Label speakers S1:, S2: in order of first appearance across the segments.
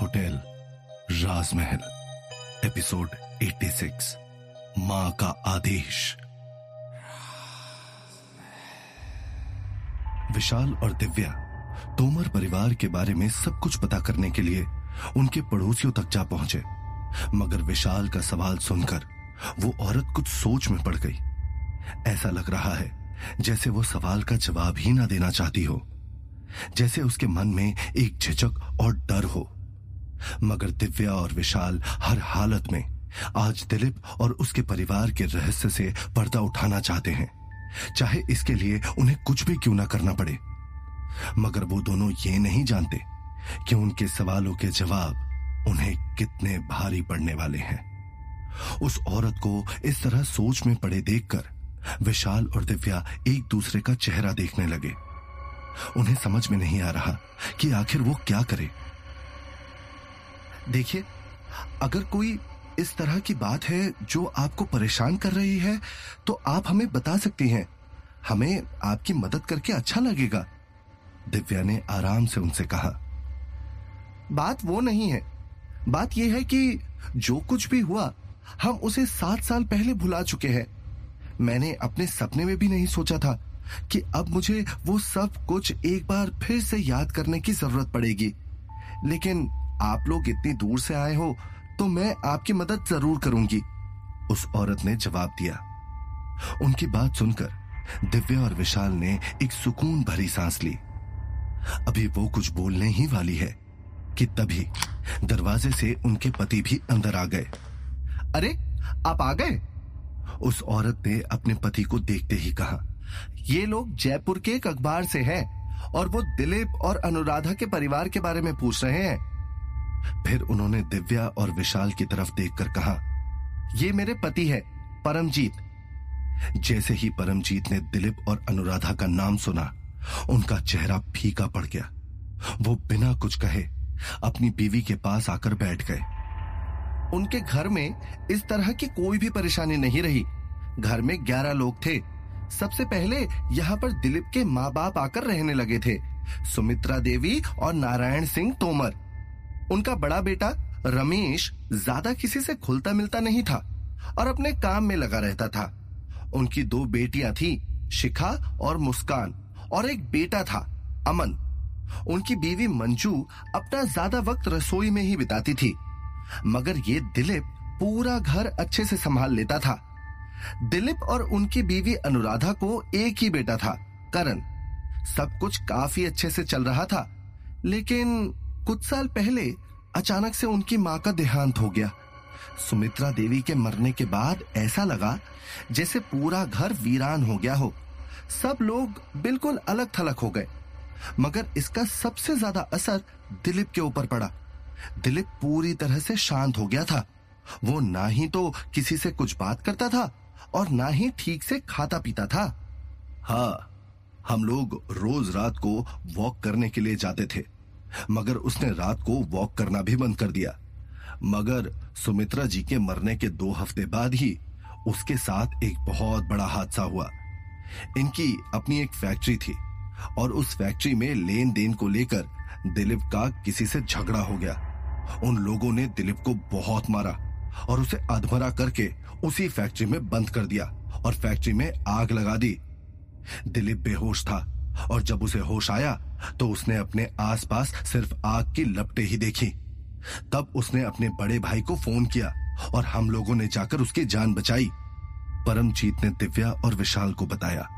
S1: Hotel, राजमहल, episode 86 माँ का आदेश। विशाल और दिव्या तोमर परिवार के बारे में सब कुछ पता करने के लिए उनके पड़ोसियों तक जा पहुँचे, मगर विशाल का सवाल सुनकर वो औरत कुछ सोच में पड़ गई। ऐसा लग रहा है जैसे वो सवाल का जवाब ही ना देना चाहती हो, जैसे उसके मन में एक झिझक और डर हो। मगर दिव्या और विशाल हर हालत में आज दिलीप और उसके परिवार के रहस्य से पर्दा उठाना चाहते हैं। चाहे इसके लिए उन्हें कुछ भी क्यों ना करना पड़े। मगर वो दोनों ये नहीं जानते कि उनके सवालों के जवाब उन्हें कितने भारी पड़ने वाले हैं। उस औरत को इस तरह सोच में पड़े देखकर विशाल और दिव्या एक दूसरे का चेहरा देखने लगे। उन्हें समझ में नहीं आ रहा कि आखिर वो क्या करे। देखिए, अगर कोई इस तरह की बात है जो आपको परेशान कर रही है तो आप हमें बता सकती हैं। हमें आपकी मदद करके अच्छा लगेगा, दिव्या ने आराम से उनसे कहा। बात वो नहीं है। बात यह है कि जो कुछ भी हुआ, हम उसे सात साल पहले भुला चुके हैं। मैंने अपने सपने में भी नहीं सोचा था कि अब मुझे वो सब कुछ एक बार फिर से याद करने की ज़रूरत पड़ेगी। लेकिन आप लोग इतनी दूर से आए हो तो मैं आपकी मदद ज़रूर करूँगी। उस औरत ने जवाब दिया। उनकी बात सुनकर दिव्या और विशाल ने एक सुकून भरी सांस ली। अभी वो कुछ बोलने ही वाली है कि तभी दरवाजे से उनके पति भी अंदर आ गए। अरे, आप आ गए? उस औरत ने अपने पति को देखते ही कहा, ये लोग जयपुर के एक अखबार से हैं और वो दिलीप और अनुराधा के परिवार के बारे में पूछ रहे हैं। फिर उन्होंने दिव्या और विशाल की तरफ़ देखकर कहा, ये मेरे पति है, परमजीत. जैसे ही परमजीत ने दिलीप और अनुराधा का नाम सुना, उनका चेहरा फीका पड़ गया। वो बिना कुछ कहे अपनी बीवी के पास आकर बैठ गए। उनके घर में इस तरह की कोई भी परेशानी नहीं रही। घर में ग्यारह लोग थे। सबसे पहले यहाँ पर दिलीप के माँ बाप आकर रहने लगे थे। सुमित्रा देवी और नारायण सिंह तोमर। उनका बड़ा बेटा रमेश ज़्यादा किसी से खुलता मिलता नहीं था और अपने काम में लगा रहता था। उनकी दो बेटियाँ थी, शिखा और मुस्कान, और एक बेटा था, अमन। उनकी बीवी मंजू अपना ज़्यादा वक्त रसोई में ही बिताती थी, मगर ये दिलीप पूरा घर अच्छे से संभाल लेता था। दिलीप और उनकी बीवी अनुराधा को एक ही बेटा था, करण। सब कुछ काफ़ी अच्छे से चल रहा था, लेकिन कुछ साल पहले अचानक से उनकी माँ का देहांत हो गया। सुमित्रा देवी के मरने के बाद ऐसा लगा जैसे पूरा घर वीरान हो गया हो। सब लोग बिल्कुल अलग थलग हो गए, मगर इसका सबसे ज़्यादा असर दिलीप के ऊपर पड़ा। दिलीप पूरी तरह से शांत हो गया था। वो ना ही तो किसी से कुछ बात करता था और ना ही ठीक से खाता पीता था। हाँ हम लोग रोज रात को वॉक करने के लिए जाते थे। मगर उसने रात को वॉक करना भी बंद कर दिया। मगर सुमित्रा जी के मरने के दो हफ़्ते बाद ही उसके साथ एक बहुत बड़ा हादसा हुआ। इनकी अपनी एक फैक्ट्री थी और उस फैक्ट्री में लेन देन को लेकर दिलीप का किसी से झगड़ा हो गया। उन लोगों ने दिलीप को बहुत मारा और उसे अधमरा करके उसी फैक्ट्री में बंद कर दिया और फैक्ट्री में आग लगा दी। दिलीप बेहोश था और जब उसे होश आया तो उसने अपने आसपास सिर्फ़ आग की लपटे ही देखी। तब उसने अपने बड़े भाई को फ़ोन किया और हम लोगों ने जाकर उसकी जान बचाई। परमजीत ने दिव्या और विशाल को बताया।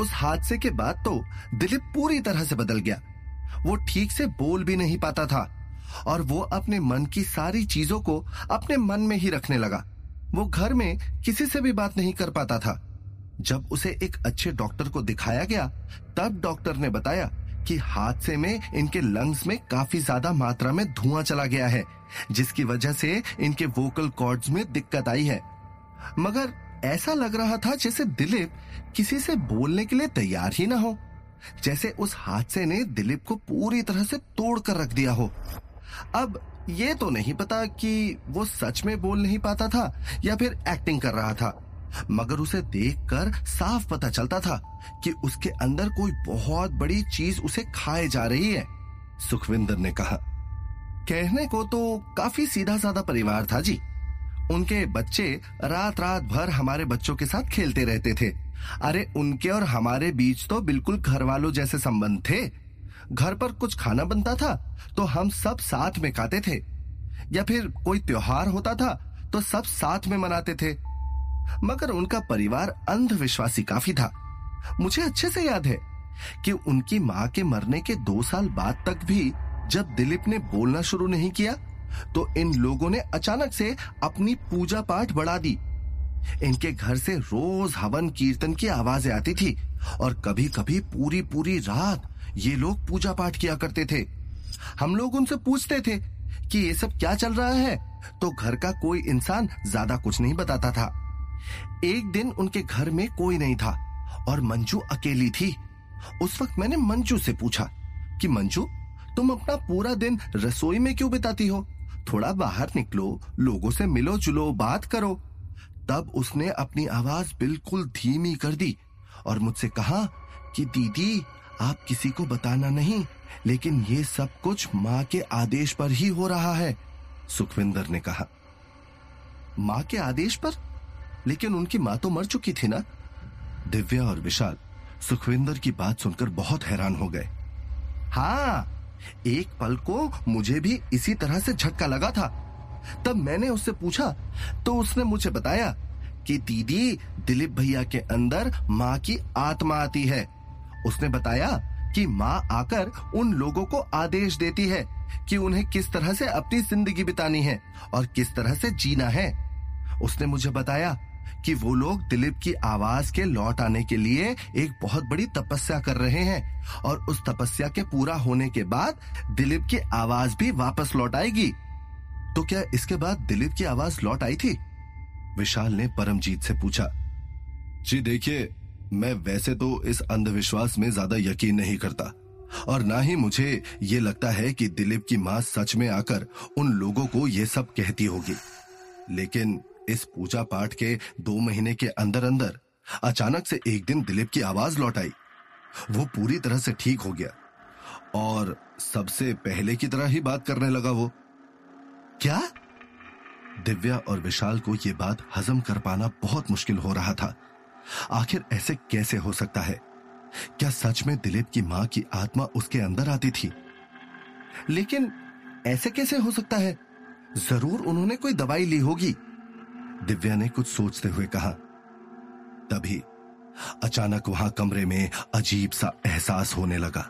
S1: उस हादसे के बाद तो दिलीप पूरी तरह से बदल गया। वो ठीक से बोल भी नहीं पाता था और वो अपने मन की सारी चीज़ों को अपने मन में ही रखने लगा। वो घर में किसी से भी बात नहीं कर पाता था। जब उसे एक अच्छे डॉक्टर को दिखाया गया, तब डॉक्टर ने बताया कि हादसे में इनके लंग्स में काफ़ी ज़्यादा मात्रा में धुआँ चला गया है, जिसकी वजह से इनके वोकल कॉर्ड्स में दिक्कत आई है। मगर ऐसा लग रहा था जैसे दिलीप किसी से बोलने के लिए तैयार ही ना हो, जैसे उस हादसे ने दिलीप को पूरी तरह से तोड़ कर रख दिया हो। अब ये तो नहीं पता कि वो सच में बोल नहीं पाता था या फिर एक्टिंग कर रहा था। मगर उसे देखकर साफ़ पता चलता था कि उसके अंदर कोई बहुत बड़ी चीज़ उसे खाए जा रही है, सुखविंदर ने कहा। कहने को तो काफ़ी सीधा साधा परिवार था जी। उनके बच्चे रात रात भर हमारे बच्चों के साथ खेलते रहते थे। अरे, उनके और हमारे बीच तो बिल्कुल घर वालों जैसे संबंध थे। घर पर कुछ खाना बनता था तो हम सब साथ में खाते थे। या फिर कोई त्योहार होता था तो सब साथ में मनाते थे। मगर उनका परिवार अंधविश्वासी काफ़ी था। मुझे अच्छे से याद है कि उनकी माँ के मरने के दो साल बाद तक भी जब दिलीप ने बोलना शुरू नहीं किया तो इन लोगों ने अचानक से अपनी पूजा पाठ बढ़ा दी। इनके घर से रोज हवन कीर्तन की आवाज़ें आती थी और कभी कभी पूरी पूरी रात ये लोग पूजा पाठ किया करते थे। हम लोग उनसे पूछते थे कि ये सब क्या चल रहा है? तो घर का कोई इंसान ज़्यादा कुछ नहीं बताता था। एक दिन उनके घर में कोई नहीं था और मंजू अकेली थी। उस वक्त मैंने मंजू से पूछा कि, मंजू, तुम अपना पूरा दिन रसोई में क्यों बिताती हो? थोड़ा बाहर निकलो, लोगों से मिलो जुलो, बात करो। तब उसने अपनी आवाज़ बिल्कुल धीमी कर दी और मुझसे कहा कि, दीदी, आप किसी को बताना नहीं, लेकिन ये सब कुछ माँ के आदेश पर ही हो रहा है, सुखविंदर ने कहा। माँ के आदेश पर? लेकिन उनकी माँ तो मर चुकी थी ना? दिव्या और विशाल सुखविंदर की बात सुनकर बहुत हैरान हो गए। हाँ एक पल को मुझे भी इसी तरह से झटका लगा था। तब मैंने उससे पूछा तो उसने मुझे बताया कि दीदी, दिलीप भैया के अंदर माँ की आत्मा आती है। उसने बताया कि माँ आकर उन लोगों को आदेश देती है कि उन्हें किस तरह से अपनी ज़िंदगी बितानी है और किस तरह से जीना है। उसने मुझे बताया कि वो लोग दिलीप की आवाज़ के लौट आने के लिए एक बहुत बड़ी तपस्या कर रहे हैं और उस तपस्या के पूरा होने के बाद दिलीप की आवाज़ भी वापस लौट आएगी। तो क्या इसके बाद दिलीप की आवाज़ लौट आई थी? विशाल ने परमजीत से पूछा। जी देखिए, मैं वैसे तो इस अंधविश्वास में ज़्यादा यकीन नहीं करता। और ना ही मुझे ये लगता है कि दिलीप की माँ सच में आकर उन लोगों को ये सब कहती होगी। लेकिन इस पूजा पाठ के दो महीने के अंदर अंदर अचानक से एक दिन दिलीप की आवाज़ लौट आई। वो पूरी तरह से ठीक हो गया और सबसे पहले की तरह ही बात करने लगा वो। क्या? दिव्या और विशाल को यह बात हजम कर पाना बहुत मुश्किल हो रहा था। आखिर ऐसे कैसे हो सकता है? क्या सच में दिलीप की माँ की आत्मा उसके अंदर आती थी? लेकिन ऐसे कैसे हो सकता है? ज़रूर उन्होंने कोई दवाई ली होगी। दिव्या ने कुछ सोचते हुए कहा, तभी अचानक वहाँ कमरे में अजीब सा एहसास होने लगा,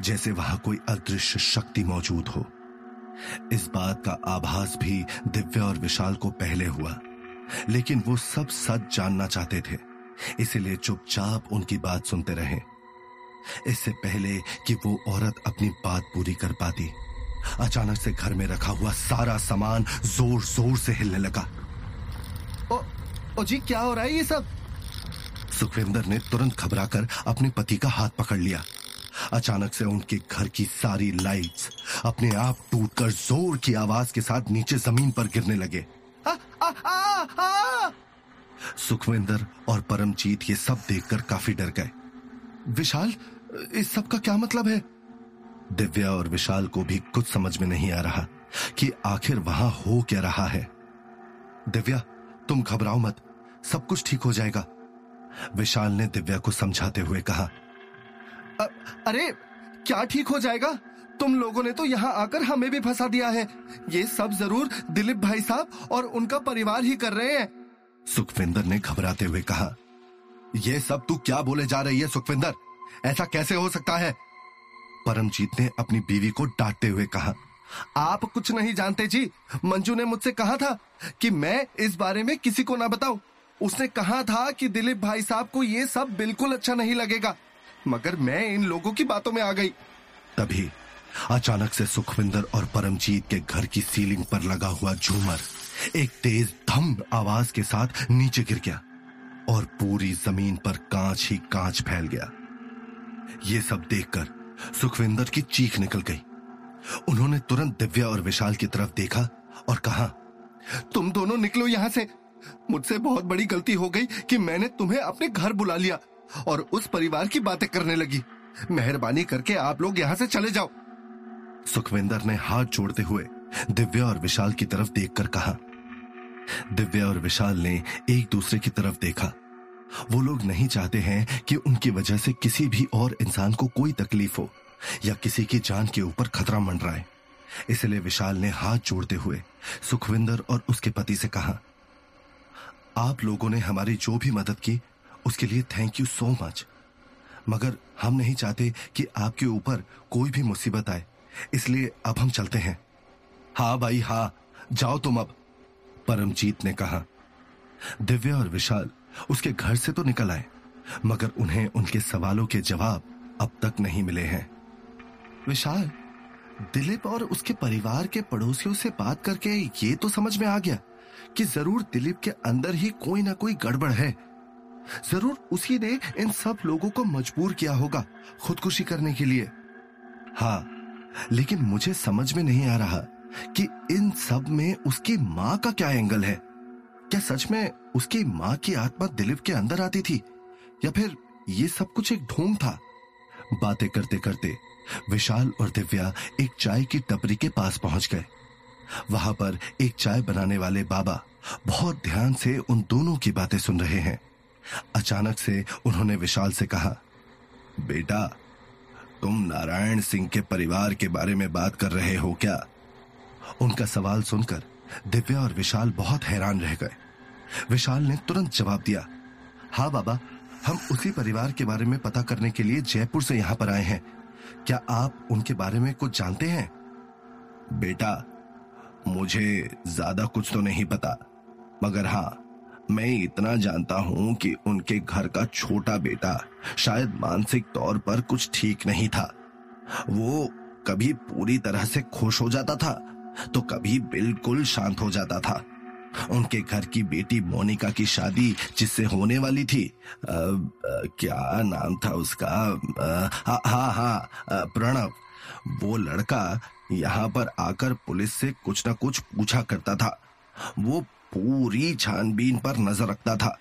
S1: जैसे वहाँ कोई अदृश्य शक्ति मौजूद हो। इस बात का आभास भी दिव्या और विशाल को पहले हुआ, लेकिन वो सब सच जानना चाहते थे, इसलिए चुपचाप उनकी बात सुनते रहे। इससे पहले कि वो औरत अपनी बात पूरी कर पाती, अचानक से घर में रखा हुआ सारा सामान ज़ोर ज़ोर से हिलने लगा। ओ जी क्या हो रहा है ये सब? सुखविंदर ने तुरंत घबराकर अपने पति का हाथ पकड़ लिया। अचानक से उनके घर की सारी लाइट्स अपने आप टूटकर ज़ोर की आवाज़ के साथ नीचे ज़मीन पर गिरने लगे! सुखविंदर और परमजीत ये सब देखकर काफ़ी डर गए। विशाल इस सब का क्या मतलब है? दिव्या और विशाल को भी कुछ समझ में नहीं आ रहा कि आखिर वहाँ हो क्या रहा है। दिव्या तुम घबराओ मत। सब कुछ ठीक हो जाएगा। विशाल ने दिव्या को समझाते हुए कहा अ, अरे क्या ठीक हो जाएगा? तुम लोगों ने तो यहाँ आकर हमें भी फंसा दिया है। ये सब ज़रूर दिलीप भाई साहब और उनका परिवार ही कर रहे हैं। सुखविंदर ने घबराते हुए कहा यह सब तू क्या बोले जा रही है सुखविंदर? ऐसा कैसे हो सकता है? परमजीत ने अपनी बीवी को डांटते हुए कहा आप कुछ नहीं जानते जी। मंजू ने मुझसे कहा था कि मैं इस बारे में किसी को ना बताऊँ। उसने कहा था कि दिलीप भाई साहब को ये सब बिल्कुल अच्छा नहीं लगेगा। मगर मैं इन लोगों की बातों में आ गई। तभी अचानक से सुखविंदर और परमजीत के घर की सीलिंग पर लगा हुआ झूमर एक तेज धम आवाज़ के साथ नीचे गिर गया और पूरी ज़मीन पर कांच ही कांच फैल गया। ये सब देखकर सुखविंदर की चीख निकल गई। उन्होंने तुरंत दिव्या और विशाल की तरफ़ देखा और कहा, तुम दोनों निकलो यहाँ से। मुझसे बहुत बड़ी गलती हो गई कि मैंने तुम्हें अपने घर बुला लिया और उस परिवार की बातें करने लगी। मेहरबानी करके आप लोग यहाँ से चले जाओ। सुखविंदर ने हाथ जोड़ते हुए दिव्या और विशाल की तरफ़ देखकर कहा। दिव्या और विशाल ने एक दूसरे की तरफ़ देखा। वो लोग नहीं चाहते हैं कि उनकी वजह से किसी भी और इंसान को कोई तकलीफ़ हो। या किसी की जान के ऊपर खतरा मंडराए। इसलिए विशाल ने हाथ जोड़ते हुए सुखविंदर और उसके पति से कहा, आप लोगों ने हमारी जो भी मदद की, उसके लिए थैंक यू सो मच मगर हम नहीं चाहते कि आपके ऊपर कोई भी मुसीबत आए। इसलिए अब हम चलते हैं। हाँ भाई हाँ जाओ तुम अब। परमजीत ने कहा, दिव्या और विशाल उसके घर से तो निकल आए, मगर उन्हें उनके सवालों के जवाब अब तक नहीं मिले हैं। विशाल, दिलीप और उसके परिवार के पड़ोसियों से बात करके ये तो समझ में आ गया कि ज़रूर दिलीप के अंदर ही कोई ना कोई गड़बड़ है। ज़रूर उसी ने इन सब लोगों को मजबूर किया होगा खुदकुशी करने के लिए। हाँ लेकिन मुझे समझ में नहीं आ रहा कि इन सब में उसकी माँ का क्या एंगल है। क्या सच में उसकी माँ की आत्मा दिलीप के अंदर आती थी या फिर ये सब कुछ एक ढोंग था? बातें करते करते विशाल और दिव्या एक चाय की टपरी के पास पहुँच गए। वहाँ पर एक चाय बनाने वाले बाबा बहुत ध्यान से उन दोनों की बातें सुन रहे हैं। अचानक से उन्होंने विशाल से कहा, बेटा, तुम नारायण सिंह के परिवार के बारे में बात कर रहे हो क्या? उनका सवाल सुनकर दिव्या और विशाल बहुत हैरान रह गए। विशाल ने तुरंत जवाब दिया हाँ बाबा, हम उसी परिवार के बारे में पता करने के लिए जयपुर से यहाँ पर आए हैं। क्या आप उनके बारे में कुछ जानते हैं? बेटा, मुझे ज़्यादा कुछ तो नहीं पता, मगर हाँ मैं इतना जानता हूँ कि उनके घर का छोटा बेटा शायद मानसिक तौर पर कुछ ठीक नहीं था। वो कभी पूरी तरह से खुश हो जाता था तो कभी बिल्कुल शांत हो जाता था। उनके घर की बेटी मोनिका की शादी जिससे होने वाली थी। आ, आ, क्या नाम था उसका? हाँ हाँ प्रणव। वो लड़का यहाँ पर आकर पुलिस से कुछ ना कुछ पूछा करता था। वो पूरी छानबीन पर नज़र रखता था।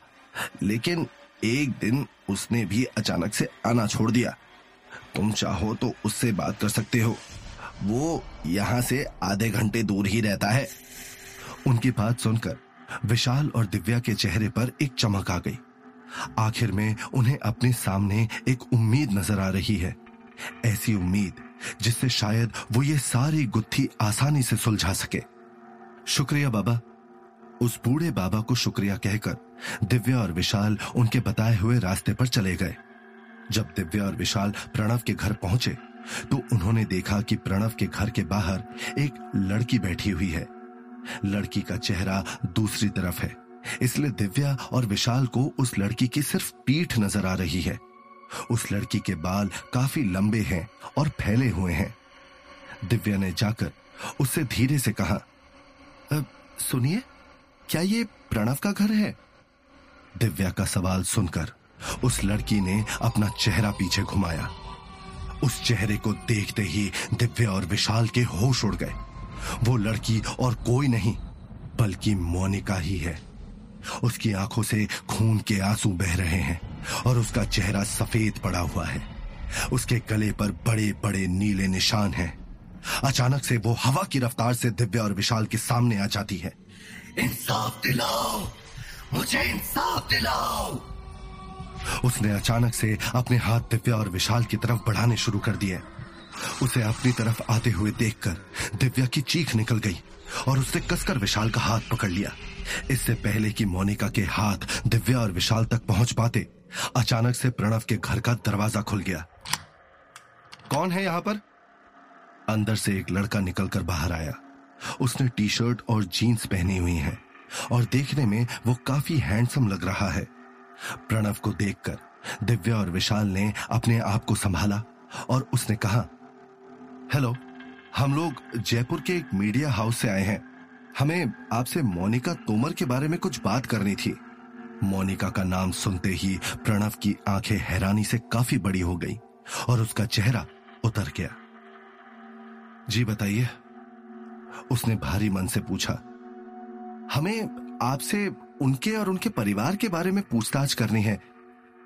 S1: लेकिन एक दिन उसने भी अचानक से आना छोड़ दिया। तुम चाहो तो उससे बात कर सकते हो। वो यहाँ से आधे घंटे दूर ही रहता है। उनकी बात सुनकर विशाल और दिव्या के चेहरे पर एक चमक आ गई। आखिर में उन्हें अपने सामने एक उम्मीद नज़र आ रही है। ऐसी उम्मीद जिससे शायद वो ये सारी गुत्थी आसानी से सुलझा सके। शुक्रिया बाबा। उस बूढ़े बाबा को शुक्रिया कहकर दिव्या और विशाल उनके बताए हुए रास्ते पर चले गए। जब दिव्या और विशाल प्रणव के घर पहुँचे तो उन्होंने देखा कि प्रणव के घर के बाहर एक लड़की बैठी हुई है। लड़की का चेहरा दूसरी तरफ़ है। इसलिए दिव्या और विशाल को उस लड़की की सिर्फ़ पीठ नज़र आ रही है। उस लड़की के बाल काफ़ी लंबे हैं और फैले हुए हैं। दिव्या ने जाकर उससे धीरे से कहा सुनिए, क्या ये प्रणव का घर है? दिव्या का सवाल सुनकर उस लड़की ने अपना चेहरा पीछे घुमाया। उस चेहरे को देखते ही दिव्या और विशाल के होश उड़ गए। वो लड़की और कोई नहीं, बल्कि मोनिका ही है। उसकी आँखों से खून के आँसू बह रहे हैं और उसका चेहरा सफ़ेद पड़ा हुआ है। उसके गले पर बड़े बड़े नीले निशान हैं। अचानक से वो हवा की रफ्तार से दिव्या और विशाल के सामने आ जाती है। इंसाफ दिलाओ! मुझे इंसाफ दिलाओ! उसने अचानक से अपने हाथ दिव्या और विशाल की तरफ़ बढ़ाने शुरू कर दिए। उसे अपनी तरफ़ आते हुए देखकर दिव्या की चीख निकल गई और उसने कसकर विशाल का हाथ पकड़ लिया। इससे पहले कि मोनिका के हाथ दिव्या और विशाल तक पहुँच पाते, अचानक से प्रणव के घर का दरवाज़ा खुल गया। कौन है यहाँ पर? अंदर से एक लड़का निकलकर बाहर आया। उसने टी शर्ट और जीन्स पहनी हुई है और देखने में वो काफ़ी हैंडसम लग रहा है। प्रणव को देखकर दिव्या और विशाल ने अपने आप को संभाला और उसने कहा हेलो हम लोग जयपुर के एक मीडिया हाउस से आए हैं। हमें आपसे मोनिका तोमर के बारे में कुछ बात करनी थी। मोनिका का नाम सुनते ही प्रणव की आँखें हैरानी से काफ़ी बड़ी हो गई और उसका चेहरा उतर गया। जी बताइए। उसने भारी मन से पूछा, हमें आपसे उनके और उनके परिवार के बारे में पूछताछ करनी है।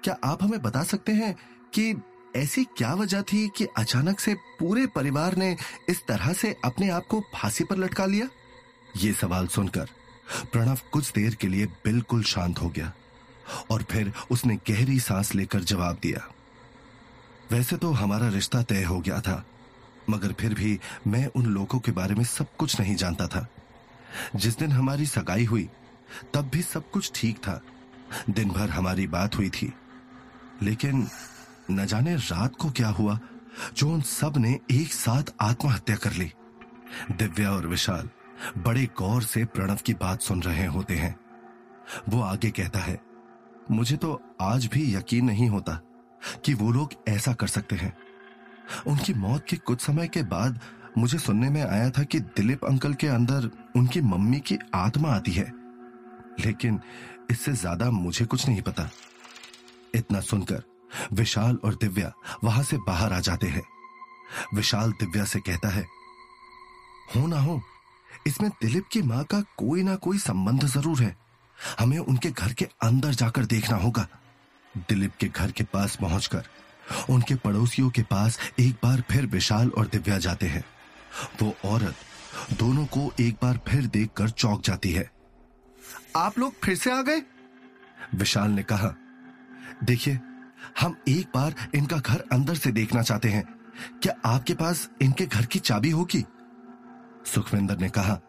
S1: क्या आप हमें बता सकते हैं कि ऐसी क्या वजह थी कि अचानक से पूरे परिवार ने इस तरह से अपने आप को फांसी पर लटका लिया? ये सवाल सुनकर प्रणव कुछ देर के लिए बिल्कुल शांत हो गया और फिर उसने गहरी सांस लेकर जवाब दिया। वैसे तो हमारा रिश्ता तय हो गया था, मगर फिर भी मैं उन लोगों के बारे में सब कुछ नहीं जानता था। जिस दिन हमारी सगाई हुई, तब भी सब कुछ ठीक था। दिन भर हमारी बात हुई थी। लेकिन न जाने रात को क्या हुआ, जो उन सबने एक साथ आत्महत्या कर ली। दिव्या और विशाल बड़े गौर से प्रणव की बात सुन रहे होते हैं। वो आगे कहता है, मुझे तो आज भी यकीन नहीं होता कि वो लोग ऐसा कर सकते हैं। उनकी मौत के कुछ समय के बाद मुझे सुनने में आया था कि दिलीप अंकल के अंदर उनकी मम्मी की आत्मा आती है। लेकिन इससे ज़्यादा मुझे कुछ नहीं पता। इतना सुनकर विशाल और दिव्या वहाँ से बाहर आ जाते हैं। विशाल दिव्या से कहता है, हो ना हो, इसमें दिलीप की माँ का कोई ना कोई संबंध ज़रूर है। हमें उनके घर के अंदर जाकर देखना होगा। दिलीप के घर के पास पहुंचकर उनके पड़ोसियों के पास एक बार फिर विशाल और दिव्या जाते हैं। वो औरत दोनों को एक बार फिर देखकर चौंक जाती है। आप लोग फिर से आ गए? विशाल ने कहा, देखिए हम एक बार इनका घर अंदर से देखना चाहते हैं। क्या आपके पास इनके घर की चाबी होगी? सुखविंदर ने कहा,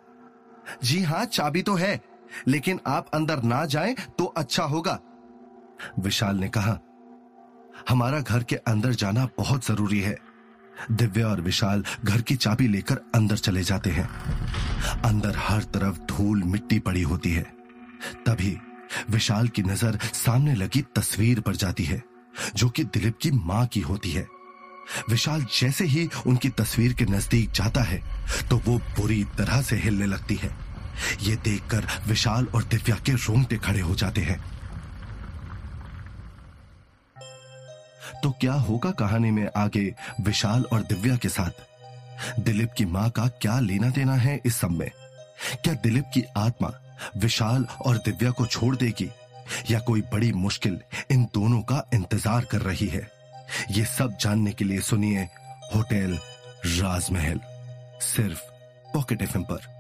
S1: जी हाँ, चाबी तो है, लेकिन आप अंदर ना जाएँ तो अच्छा होगा। विशाल ने कहा, हमारा घर के अंदर जाना बहुत ज़रूरी है। दिव्या और विशाल घर की चाबी लेकर अंदर चले जाते हैं। अंदर हर तरफ़ धूल मिट्टी पड़ी होती है। तभी विशाल की नज़र सामने लगी तस्वीर पर जाती है। जो कि दिलीप की माँ की होती है। विशाल जैसे ही उनकी तस्वीर के नज़दीक जाता है तो वो बुरी तरह से हिलने लगती है। ये देखकर विशाल और दिव्या के रोंगटे खड़े हो जाते हैं। तो क्या होगा कहानी में आगे विशाल और दिव्या के साथ? दिलीप की माँ का क्या लेना देना है इस सब में? क्या दिलीप की आत्मा विशाल और दिव्या को छोड़ देगी? या कोई बड़ी मुश्किल इन दोनों का इंतज़ार कर रही है। ये सब जानने के लिए सुनिए होटल राजमहल, सिर्फ़ पॉकेट एफ़ पर।